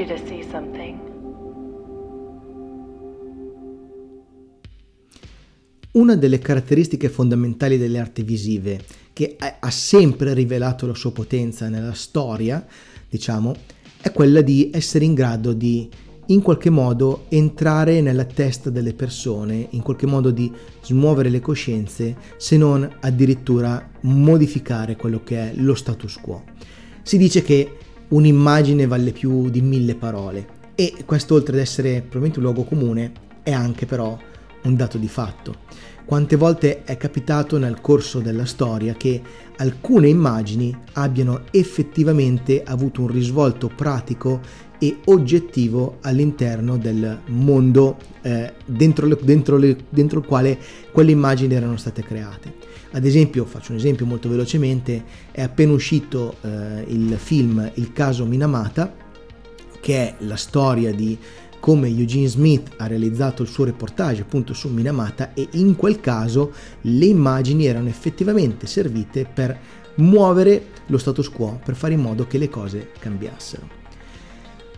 you to see something. Una delle caratteristiche fondamentali delle arti visive, che ha sempre rivelato la sua potenza nella storia, diciamo, è quella di essere in grado di in qualche modo entrare nella testa delle persone, in qualche modo di smuovere le coscienze, se non addirittura modificare quello che è lo status quo. Si dice che un'immagine vale più di mille parole e questo oltre ad essere probabilmente un luogo comune è anche però un dato di fatto. Quante volte è capitato nel corso della storia che alcune immagini abbiano effettivamente avuto un risvolto pratico e oggettivo all'interno del mondo eh, dentro, le, dentro, le, dentro il quale quelle immagini erano state create. Ad esempio, faccio un esempio molto velocemente, è appena uscito eh, il film Il caso Minamata, che è la storia di come Eugene Smith ha realizzato il suo reportage appunto su Minamata e in quel caso le immagini erano effettivamente servite per muovere lo status quo, per fare in modo che le cose cambiassero.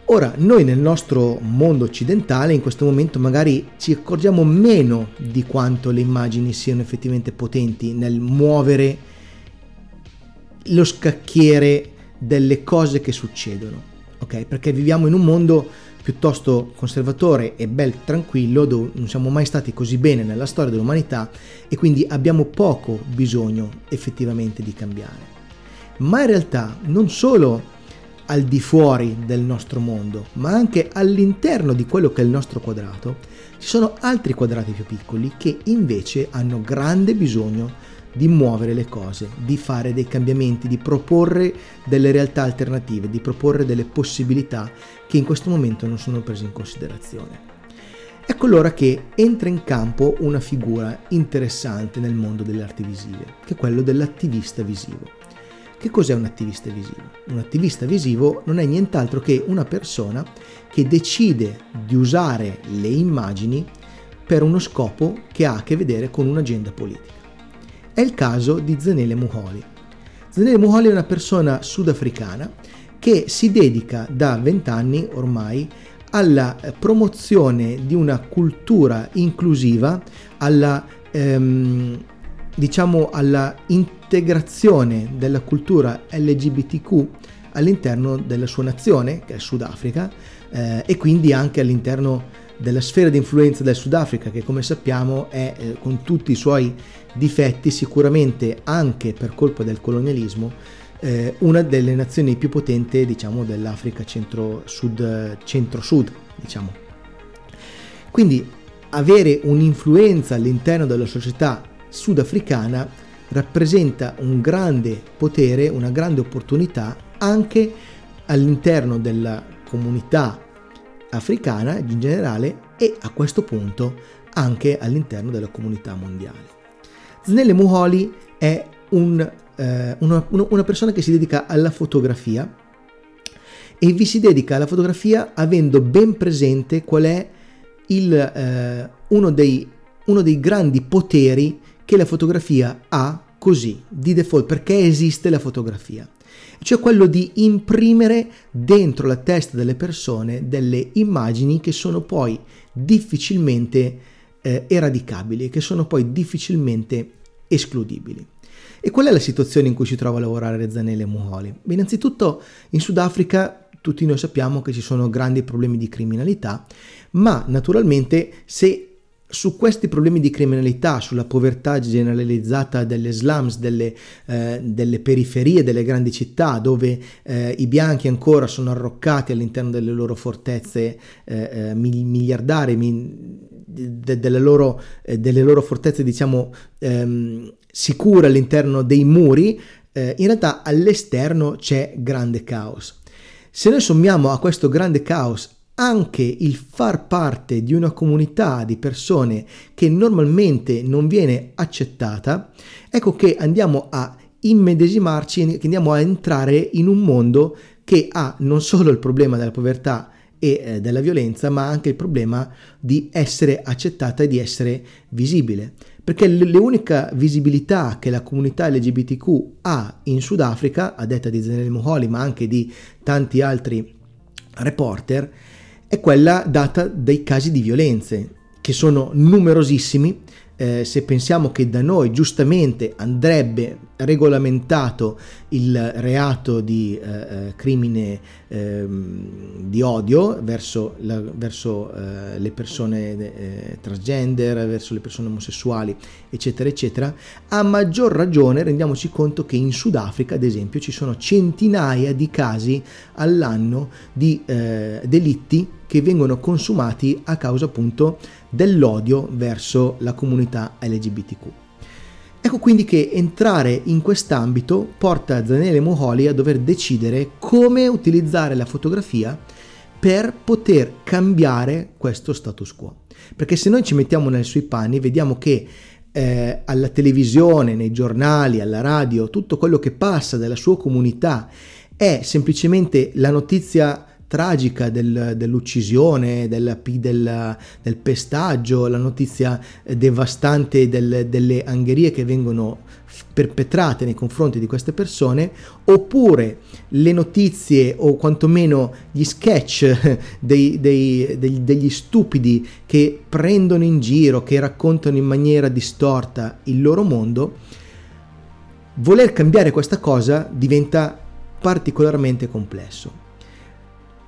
Ora, noi nel nostro mondo occidentale in questo momento magari ci accorgiamo meno di quanto le immagini siano effettivamente potenti nel muovere lo scacchiere delle cose che succedono, ok? Perché viviamo in un mondo piuttosto conservatore e bel tranquillo, dove non siamo mai stati così bene nella storia dell'umanità e quindi abbiamo poco bisogno effettivamente di cambiare. Ma in realtà non solo al di fuori del nostro mondo, ma anche all'interno di quello che è il nostro quadrato, ci sono altri quadrati più piccoli che invece hanno grande bisogno di muovere le cose, di fare dei cambiamenti, di proporre delle realtà alternative, di proporre delle possibilità che in questo momento non sono prese in considerazione. Ecco allora che entra in campo una figura interessante nel mondo delle arti visive, che è quello dell'attivista visivo. Che cos'è un attivista visivo? Un attivista visivo non è nient'altro che una persona che decide di usare le immagini per uno scopo che ha a che vedere con un'agenda politica. È il caso di Zenele Muholi. Zenele Muholi è una persona sudafricana che si dedica da vent'anni ormai alla eh, promozione di una cultura inclusiva, alla, ehm, diciamo, alla integrazione della cultura LGBTQ all'interno della sua nazione, che è il Sudafrica, eh, e quindi anche all'interno della sfera di influenza del Sudafrica, che come sappiamo è eh, con tutti i suoi difetti sicuramente anche per colpa del colonialismo eh, una delle nazioni più potenti diciamo dell'Africa centro-sud, centro-sud diciamo. Quindi avere un'influenza all'interno della società sudafricana rappresenta un grande potere, una grande opportunità anche all'interno della comunità africana in generale e a questo punto anche all'interno della comunità mondiale. Snelle Muholi è un, eh, una, una persona che si dedica alla fotografia e vi si dedica alla fotografia avendo ben presente qual è il, eh, uno, dei, uno dei grandi poteri che la fotografia ha così, di default, perché esiste la fotografia cioè quello di imprimere dentro la testa delle persone delle immagini che sono poi difficilmente eh, eradicabili, che sono poi difficilmente escludibili. E qual è la situazione in cui si trova a lavorare Rezzanelli e Muholi? Beh, innanzitutto in Sudafrica tutti noi sappiamo che ci sono grandi problemi di criminalità, ma naturalmente se su questi problemi di criminalità, sulla povertà generalizzata delle slums, delle, eh, delle periferie delle grandi città, dove eh, i bianchi ancora sono arroccati all'interno delle loro fortezze eh, eh miliardarie, mi, de, delle, loro, eh, delle, loro, fortezze, diciamo, ehm, sicure all'interno dei muri, eh, in realtà all'esterno c'è grande caos. Se noi sommiamo a questo grande caos anche il far parte di una comunità di persone che normalmente non viene accettata, ecco che andiamo a immedesimarci, che andiamo a entrare in un mondo che ha non solo il problema della povertà e eh, della violenza, ma anche il problema di essere accettata e di essere visibile. perché l'unica visibilità che la comunità LGBTQ ha in Sudafrica, a detta di Zanele Moholi, ma anche di tanti altri reporter, è quella data dai casi di violenze, che sono numerosissimi eh, se pensiamo che da noi giustamente andrebbe regolamentato il reato di eh, eh crimine eh, di odio verso, la, verso eh, le persone eh, transgender, verso le persone omosessuali, eccetera, eccetera, a maggior ragione rendiamoci conto che in Sudafrica, ad esempio, ci sono centinaia di casi all'anno di delitti che vengono consumati a causa appunto dell'odio verso la comunità LGBTQ. Ecco quindi che entrare in quest'ambito porta Zanele Moholi a dover decidere come utilizzare la fotografia per poter cambiare questo status quo. Perché se noi ci mettiamo nei suoi panni vediamo che eh, alla televisione, nei giornali, alla radio, tutto quello che passa dalla sua comunità è semplicemente la notizia tragica del, dell'uccisione, del, del, del, pestaggio, la notizia devastante del, delle angherie che vengono perpetrate nei confronti di queste persone, oppure le notizie o quantomeno gli sketch dei, dei, dei, degli stupidi che prendono in giro, che raccontano in maniera distorta il loro mondo, voler cambiare questa cosa diventa particolarmente complesso.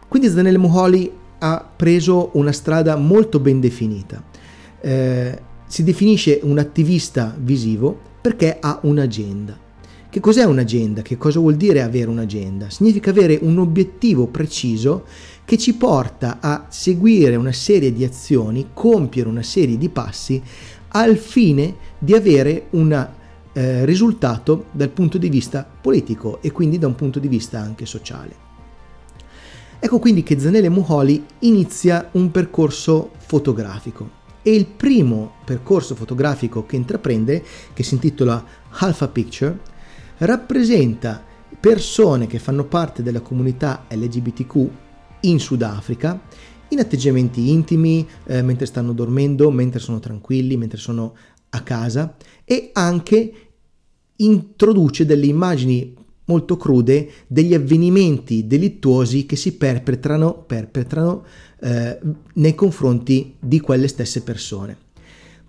Quindi Zanele Moholi ha preso una strada molto ben definita. Eh, si definisce un attivista visivo perché ha un'agenda. Che cos'è un'agenda? Che cosa vuol dire avere un'agenda? Significa avere un obiettivo preciso che ci porta a seguire una serie di azioni, compiere una serie di passi al fine di avere un eh, risultato dal punto di vista politico e quindi da un punto di vista anche sociale. Ecco quindi che Zanele Muholi inizia un percorso fotografico. E il primo percorso fotografico che intraprende, che si intitola Alpha Picture, rappresenta persone che fanno parte della comunità LGBTQ in Sudafrica in atteggiamenti intimi, eh, mentre stanno dormendo, mentre sono tranquilli, mentre sono a casa e anche introduce delle immagini molto crude degli avvenimenti delittuosi che si perpetrano, perpetrano eh, nei confronti di quelle stesse persone.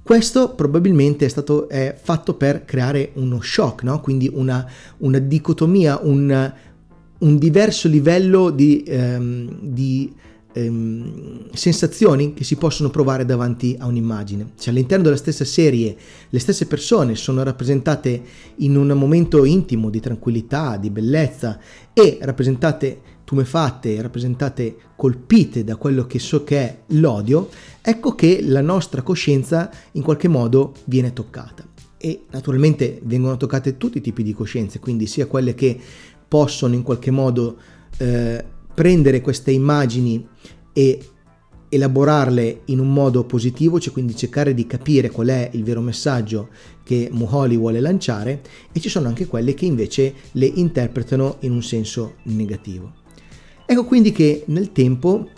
Questo probabilmente è stato è fatto per creare uno shock, no? quindi una, una dicotomia, un, un, diverso livello di, ehm, di ehm, sensazioni che si possono provare davanti a un'immagine. Cioè all'interno della stessa serie le stesse persone sono rappresentate in un momento intimo di tranquillità, di bellezza e rappresentate tumefatte, rappresentate colpite da quello che so che è l'odio, ecco che la nostra coscienza in qualche modo viene toccata. E naturalmente vengono toccate tutti i tipi di coscienze, quindi sia quelle che possono in qualche modo eh, prendere queste immagini e elaborarle in un modo positivo, cioè quindi cercare di capire qual è il vero messaggio che Muholi vuole lanciare e ci sono anche quelle che invece le interpretano in un senso negativo. Ecco quindi che nel tempo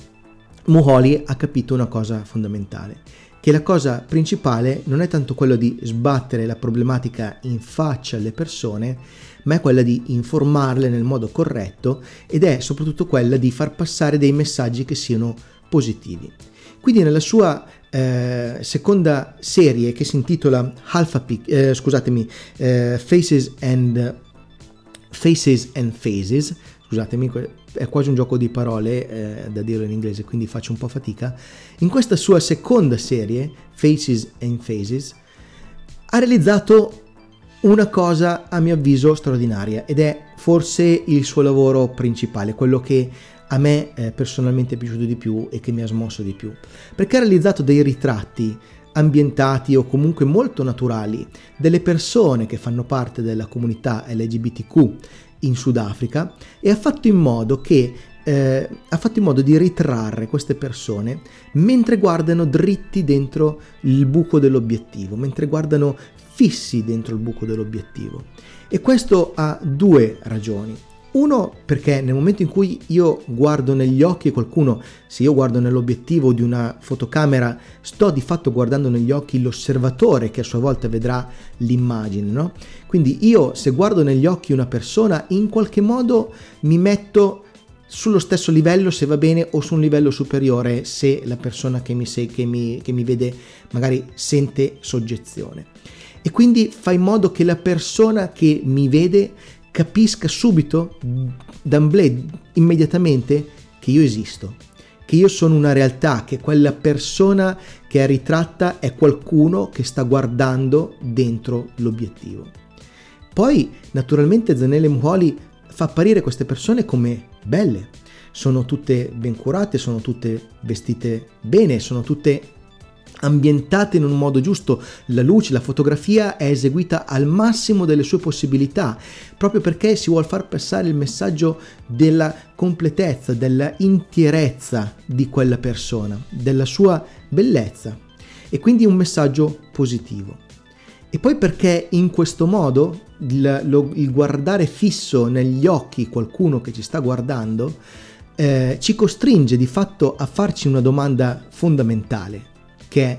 Muholi ha capito una cosa fondamentale, che la cosa principale non è tanto quello di sbattere la problematica in faccia alle persone, ma è quella di informarle nel modo corretto ed è soprattutto quella di far passare dei messaggi che siano positivi. Quindi nella sua eh, seconda serie che si intitola Alpha Peak, eh, scusatemi, eh, Faces and Faces and Phases, scusatemi, è quasi un gioco di parole eh, da dirlo in inglese, quindi faccio un po' fatica. In questa sua seconda serie, Faces and Phases, ha realizzato una cosa a mio avviso straordinaria ed è forse il suo lavoro principale, quello che a me eh, personalmente è piaciuto di più e che mi ha smosso di più, perché ha realizzato dei ritratti ambientati o comunque molto naturali delle persone che fanno parte della comunità LGBTQ in Sudafrica e ha fatto in modo che eh, ha fatto in modo di ritrarre queste persone mentre guardano dritti dentro il buco dell'obiettivo, mentre guardano fissi dentro il buco dell'obiettivo. E questo ha due ragioni. Uno perché nel momento in cui io guardo negli occhi qualcuno, se io guardo nell'obiettivo di una fotocamera, sto di fatto guardando negli occhi l'osservatore che a sua volta vedrà l'immagine, no? Quindi io se guardo negli occhi una persona, in qualche modo mi metto sullo stesso livello se va bene o su un livello superiore se la persona che mi, che mi, che mi vede magari sente soggezione. E quindi fa in modo che la persona che mi vede capisca subito, d'amblè, immediatamente, che io esisto, che io sono una realtà, che quella persona che è ritratta è qualcuno che sta guardando dentro l'obiettivo. Poi, naturalmente, Zanelle Muholi fa apparire queste persone come belle, sono tutte ben curate, sono tutte vestite bene, sono tutte ambientate in un modo giusto, la luce, la fotografia è eseguita al massimo delle sue possibilità, proprio perché si vuole far passare il messaggio della completezza, della intierezza di quella persona, della sua bellezza. E quindi un messaggio positivo. E poi perché in questo modo il, lo, il guardare fisso negli occhi qualcuno che ci sta guardando eh, ci costringe di fatto a farci una domanda fondamentale che è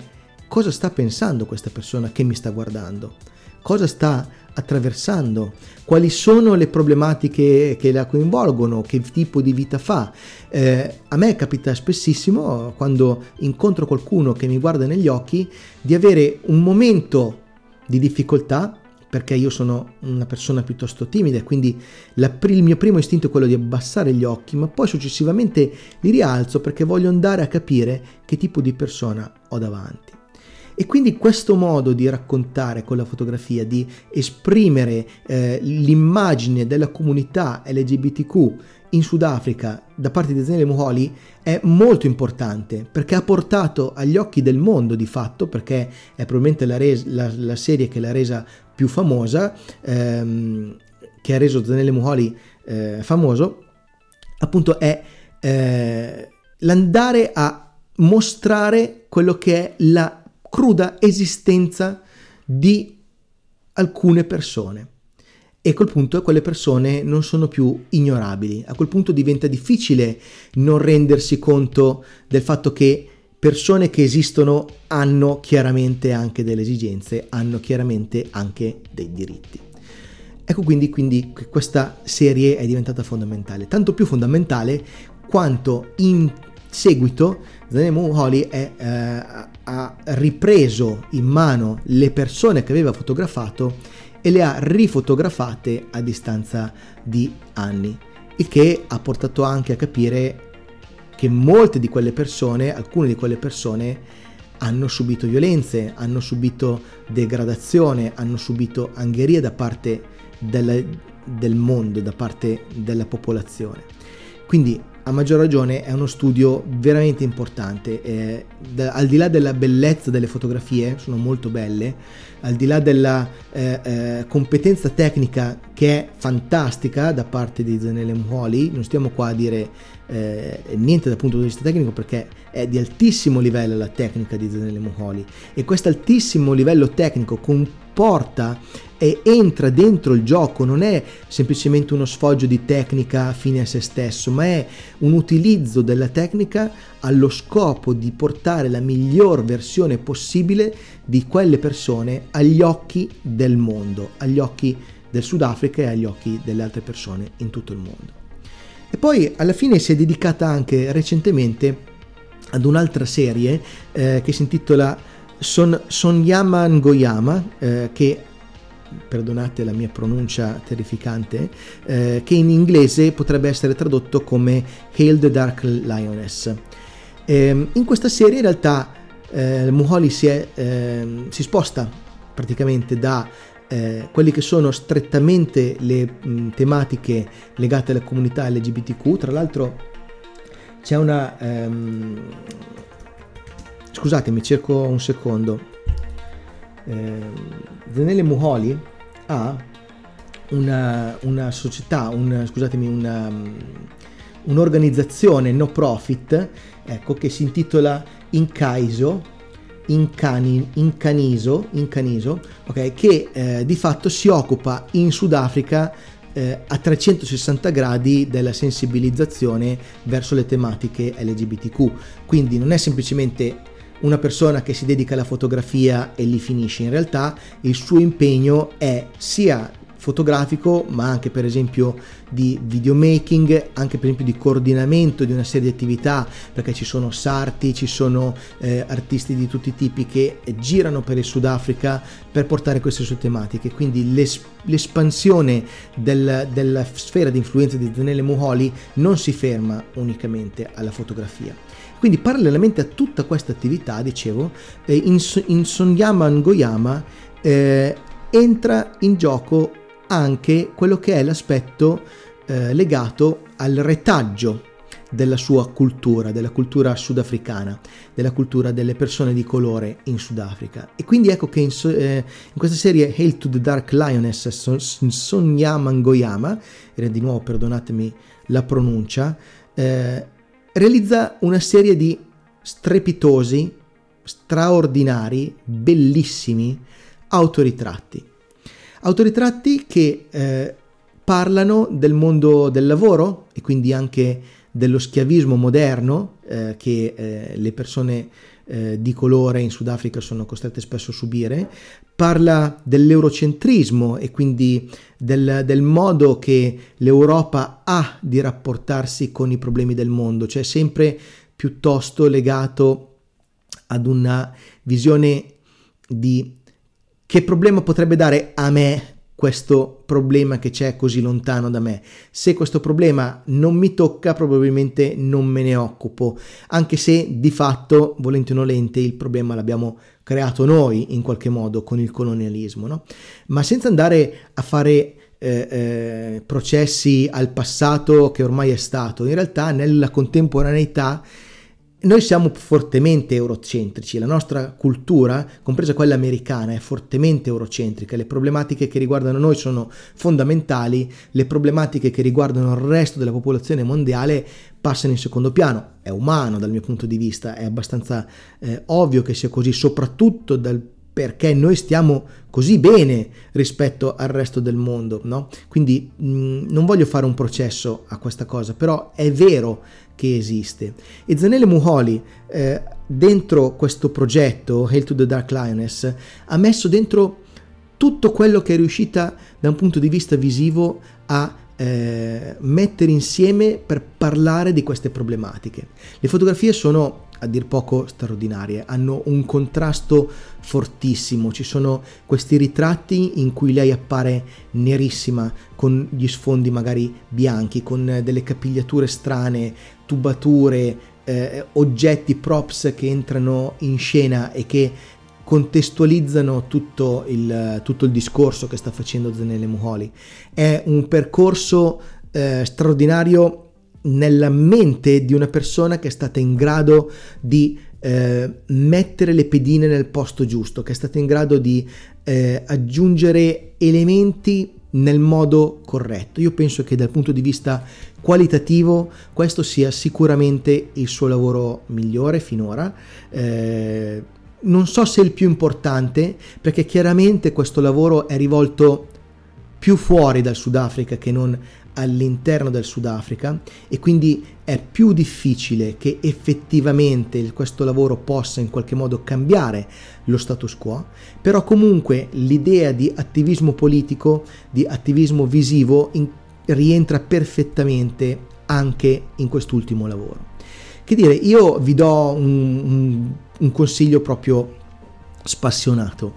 cosa sta pensando questa persona che mi sta guardando, cosa sta attraversando, quali sono le problematiche che la coinvolgono, che tipo di vita fa. Eh, a me capita spessissimo quando incontro qualcuno che mi guarda negli occhi di avere un momento di difficoltà perché io sono una persona piuttosto timida quindi la, il mio primo istinto è quello di abbassare gli occhi, ma poi successivamente li rialzo perché voglio andare a capire che tipo di persona ho davanti. E quindi questo modo di raccontare con la fotografia, di esprimere eh, l'immagine della comunità LGBTQ in Sudafrica da parte di Daniele Muholi è molto importante perché ha portato agli occhi del mondo di fatto, perché è probabilmente la, res- la, la serie che l'ha resa più famosa, ehm, che ha reso Zanelle Muholi eh, famoso, appunto è eh, l'andare a mostrare quello che è la cruda esistenza di alcune persone. E a quel punto quelle persone non sono più ignorabili. A quel punto diventa difficile non rendersi conto del fatto che persone che esistono hanno chiaramente anche delle esigenze, hanno chiaramente anche dei diritti. Ecco quindi, quindi questa serie è diventata fondamentale, tanto più fondamentale quanto in seguito Zanemu Holly eh, ha ripreso in mano le persone che aveva fotografato e le ha rifotografate a distanza di anni, il che ha portato anche a capire che molte di quelle persone, alcune di quelle persone, hanno subito violenze, hanno subito degradazione, hanno subito angheria da parte del, del mondo, da parte della popolazione. Quindi a maggior ragione è uno studio veramente importante. Eh, da, al di là della bellezza delle fotografie, sono molto belle, al di là della eh, eh, competenza tecnica che è fantastica da parte di Zanele Muholi, non stiamo qua a dire eh, niente dal punto di vista tecnico perché è di altissimo livello la tecnica di Zanele Muholi e questo altissimo livello tecnico comporta e entra dentro il gioco, non è semplicemente uno sfoggio di tecnica fine a se stesso, ma è un utilizzo della tecnica allo scopo di portare la miglior versione possibile di quelle persone agli occhi del mondo, agli occhi del Sudafrica e agli occhi delle altre persone in tutto il mondo. E poi alla fine si è dedicata anche recentemente ad un'altra serie eh, che si intitola Son, Sonyama Ngoyama, eh, che perdonate la mia pronuncia terrificante, eh, che in inglese potrebbe essere tradotto come Hail the Dark Lioness. Eh, in questa serie in realtà eh, Muholi si, è, eh, si, sposta praticamente da eh, quelle che sono strettamente le mh, tematiche legate alla comunità LGBTQ, tra l'altro c'è una... Ehm, scusatemi, cerco un secondo. Eh, Daniele Muholi ha una, una società, un, scusatemi, una, un'organizzazione no profit ecco, che si intitola Incaiso, Incani, Incaniso, Incaniso okay, che eh, di fatto si occupa in Sudafrica eh, a 360 gradi della sensibilizzazione verso le tematiche LGBTQ. Quindi non è semplicemente una persona che si dedica alla fotografia e lì finisce, in realtà il suo impegno è sia fotografico ma anche per esempio di videomaking, anche per esempio di coordinamento di una serie di attività perché ci sono sarti, ci sono eh, artisti di tutti i tipi che girano per il Sudafrica per portare queste sue tematiche, quindi l'es- l'espansione del, della sfera di influenza di Zanelle Muholi non si ferma unicamente alla fotografia. Quindi parallelamente a tutta questa attività, dicevo, eh, in, in Sonyama Ngoyama eh, entra in gioco anche quello che è l'aspetto eh, legato al retaggio della sua cultura, della cultura sudafricana, della cultura delle persone di colore in Sudafrica. E quindi ecco che in, eh, in questa serie Hail to the Dark Lioness Sonyama Ngoyama, e di nuovo perdonatemi la pronuncia, eh, realizza una serie di strepitosi, straordinari, bellissimi autoritratti Autoritratti che eh, parlano del mondo del lavoro e quindi anche dello schiavismo moderno eh, che eh, le persone eh, di colore in Sudafrica sono costrette spesso a subire, parla dell'eurocentrismo e quindi del, del, modo che l'Europa ha di rapportarsi con i problemi del mondo, cioè sempre piuttosto legato ad una visione di che problema potrebbe dare a me questo problema che c'è così lontano da me. Se questo problema non mi tocca, probabilmente non me ne occupo, anche se di fatto, volente o nolente, il problema l'abbiamo creato noi in qualche modo con il colonialismo, no? Ma senza andare a fare eh, eh, processi al passato che ormai è stato, in realtà nella contemporaneità noi siamo fortemente eurocentrici, la nostra cultura, compresa quella americana, è fortemente eurocentrica, le problematiche che riguardano noi sono fondamentali, le problematiche che riguardano il resto della popolazione mondiale passano in secondo piano, è umano dal mio punto di vista, è abbastanza eh, ovvio che sia così, soprattutto dal perché noi stiamo così bene rispetto al resto del mondo, no? Quindi mh, mm, non voglio fare un processo a questa cosa, però è vero che esiste. E Zanele Muholi, eh, dentro questo progetto, Hail to the Dark Lioness, ha messo dentro tutto quello che è riuscita da un punto di vista visivo a eh, mettere insieme per parlare di queste problematiche. Le fotografie sono a dir poco straordinarie, hanno un contrasto fortissimo, ci sono questi ritratti in cui lei appare nerissima, con gli sfondi magari bianchi, con delle capigliature strane, tubature, eh, oggetti, props che entrano in scena e che contestualizzano tutto il, tutto il discorso che sta facendo Zanele Muholi. È un percorso eh, straordinario nella mente di una persona che è stata in grado di eh, mettere le pedine nel posto giusto, che è stata in grado di eh, aggiungere elementi nel modo corretto. Io penso che dal punto di vista qualitativo questo sia sicuramente il suo lavoro migliore finora. Eh, non so se è il più importante, perché chiaramente questo lavoro è rivolto più fuori dal Sudafrica che non all'interno del Sudafrica e quindi è più difficile che effettivamente questo lavoro possa in qualche modo cambiare lo status quo, però comunque l'idea di attivismo politico, di attivismo visivo in, rientra perfettamente anche in quest'ultimo lavoro. Che dire, io vi do un, un, un consiglio proprio spassionato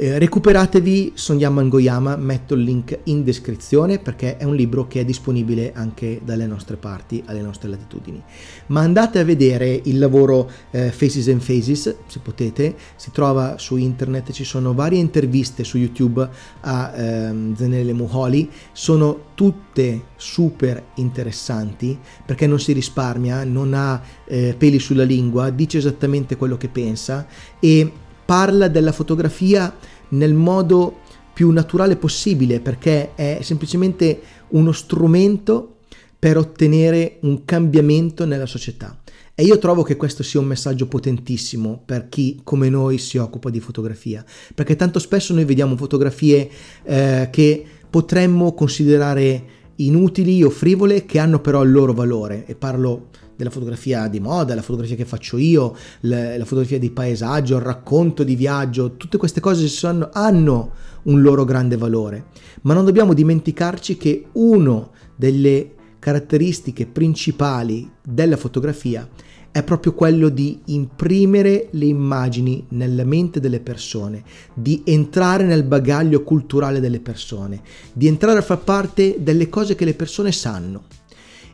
eh, recuperatevi Sonyama Ngoyama, metto il link in descrizione perché è un libro che è disponibile anche dalle nostre parti, alle nostre latitudini. Ma andate a vedere il lavoro eh, Faces and Faces, se potete, si trova su internet, ci sono varie interviste su YouTube a ehm, Zenele Muholi, sono tutte super interessanti perché non si risparmia, non ha eh, peli sulla lingua, dice esattamente quello che pensa e parla della fotografia nel modo più naturale possibile perché è semplicemente uno strumento per ottenere un cambiamento nella società. E io trovo che questo sia un messaggio potentissimo per chi come noi si occupa di fotografia, perché tanto spesso noi vediamo fotografie eh, che potremmo considerare inutili o frivole che hanno però il loro valore e parlo della fotografia di moda, la fotografia che faccio io, la, la fotografia di paesaggio, il racconto di viaggio, tutte queste cose sono, hanno un loro grande valore, ma non dobbiamo dimenticarci che una delle caratteristiche principali della fotografia è proprio quello di imprimere le immagini nella mente delle persone, di entrare nel bagaglio culturale delle persone, di entrare a far parte delle cose che le persone sanno.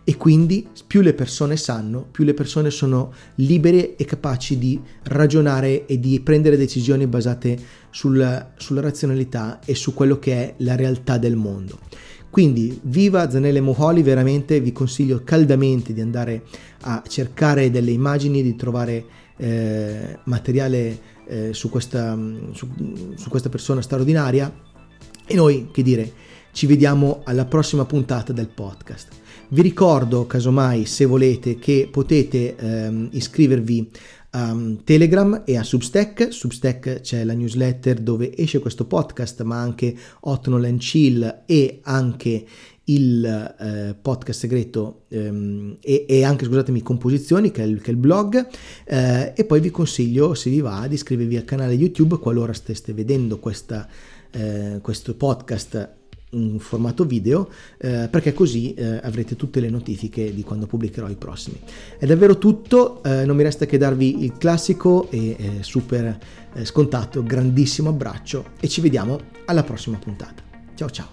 E quindi più le persone sanno, più le persone sono libere e capaci di ragionare e di prendere decisioni basate sul, sulla razionalità e su quello che è la realtà del mondo. Quindi viva Zanelle Moholi, veramente vi consiglio caldamente di andare a cercare delle immagini, di trovare eh, materiale eh, su, questa, su, su questa persona straordinaria e noi, che dire, ci vediamo alla prossima puntata del podcast. Vi ricordo, casomai, se volete, che potete ehm, iscrivervi a um, Telegram e a Substack. Substack c'è la newsletter dove esce questo podcast, ma anche Otnol and Chill e anche il eh, podcast segreto ehm, e, e, anche, scusatemi, Composizioni, che è il, che è il blog. Eh, e poi vi consiglio, se vi va, di iscrivervi al canale YouTube qualora steste vedendo questa, eh, questo podcast in formato video eh, perché così eh, avrete tutte le notifiche di quando pubblicherò i prossimi. È davvero tutto, eh, non mi resta che darvi il classico e eh, super eh, scontato grandissimo abbraccio e ci vediamo alla prossima puntata. Ciao ciao!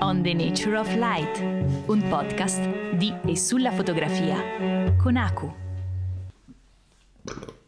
On the Nature of Light, un podcast di e sulla fotografia con Aku. Perdón.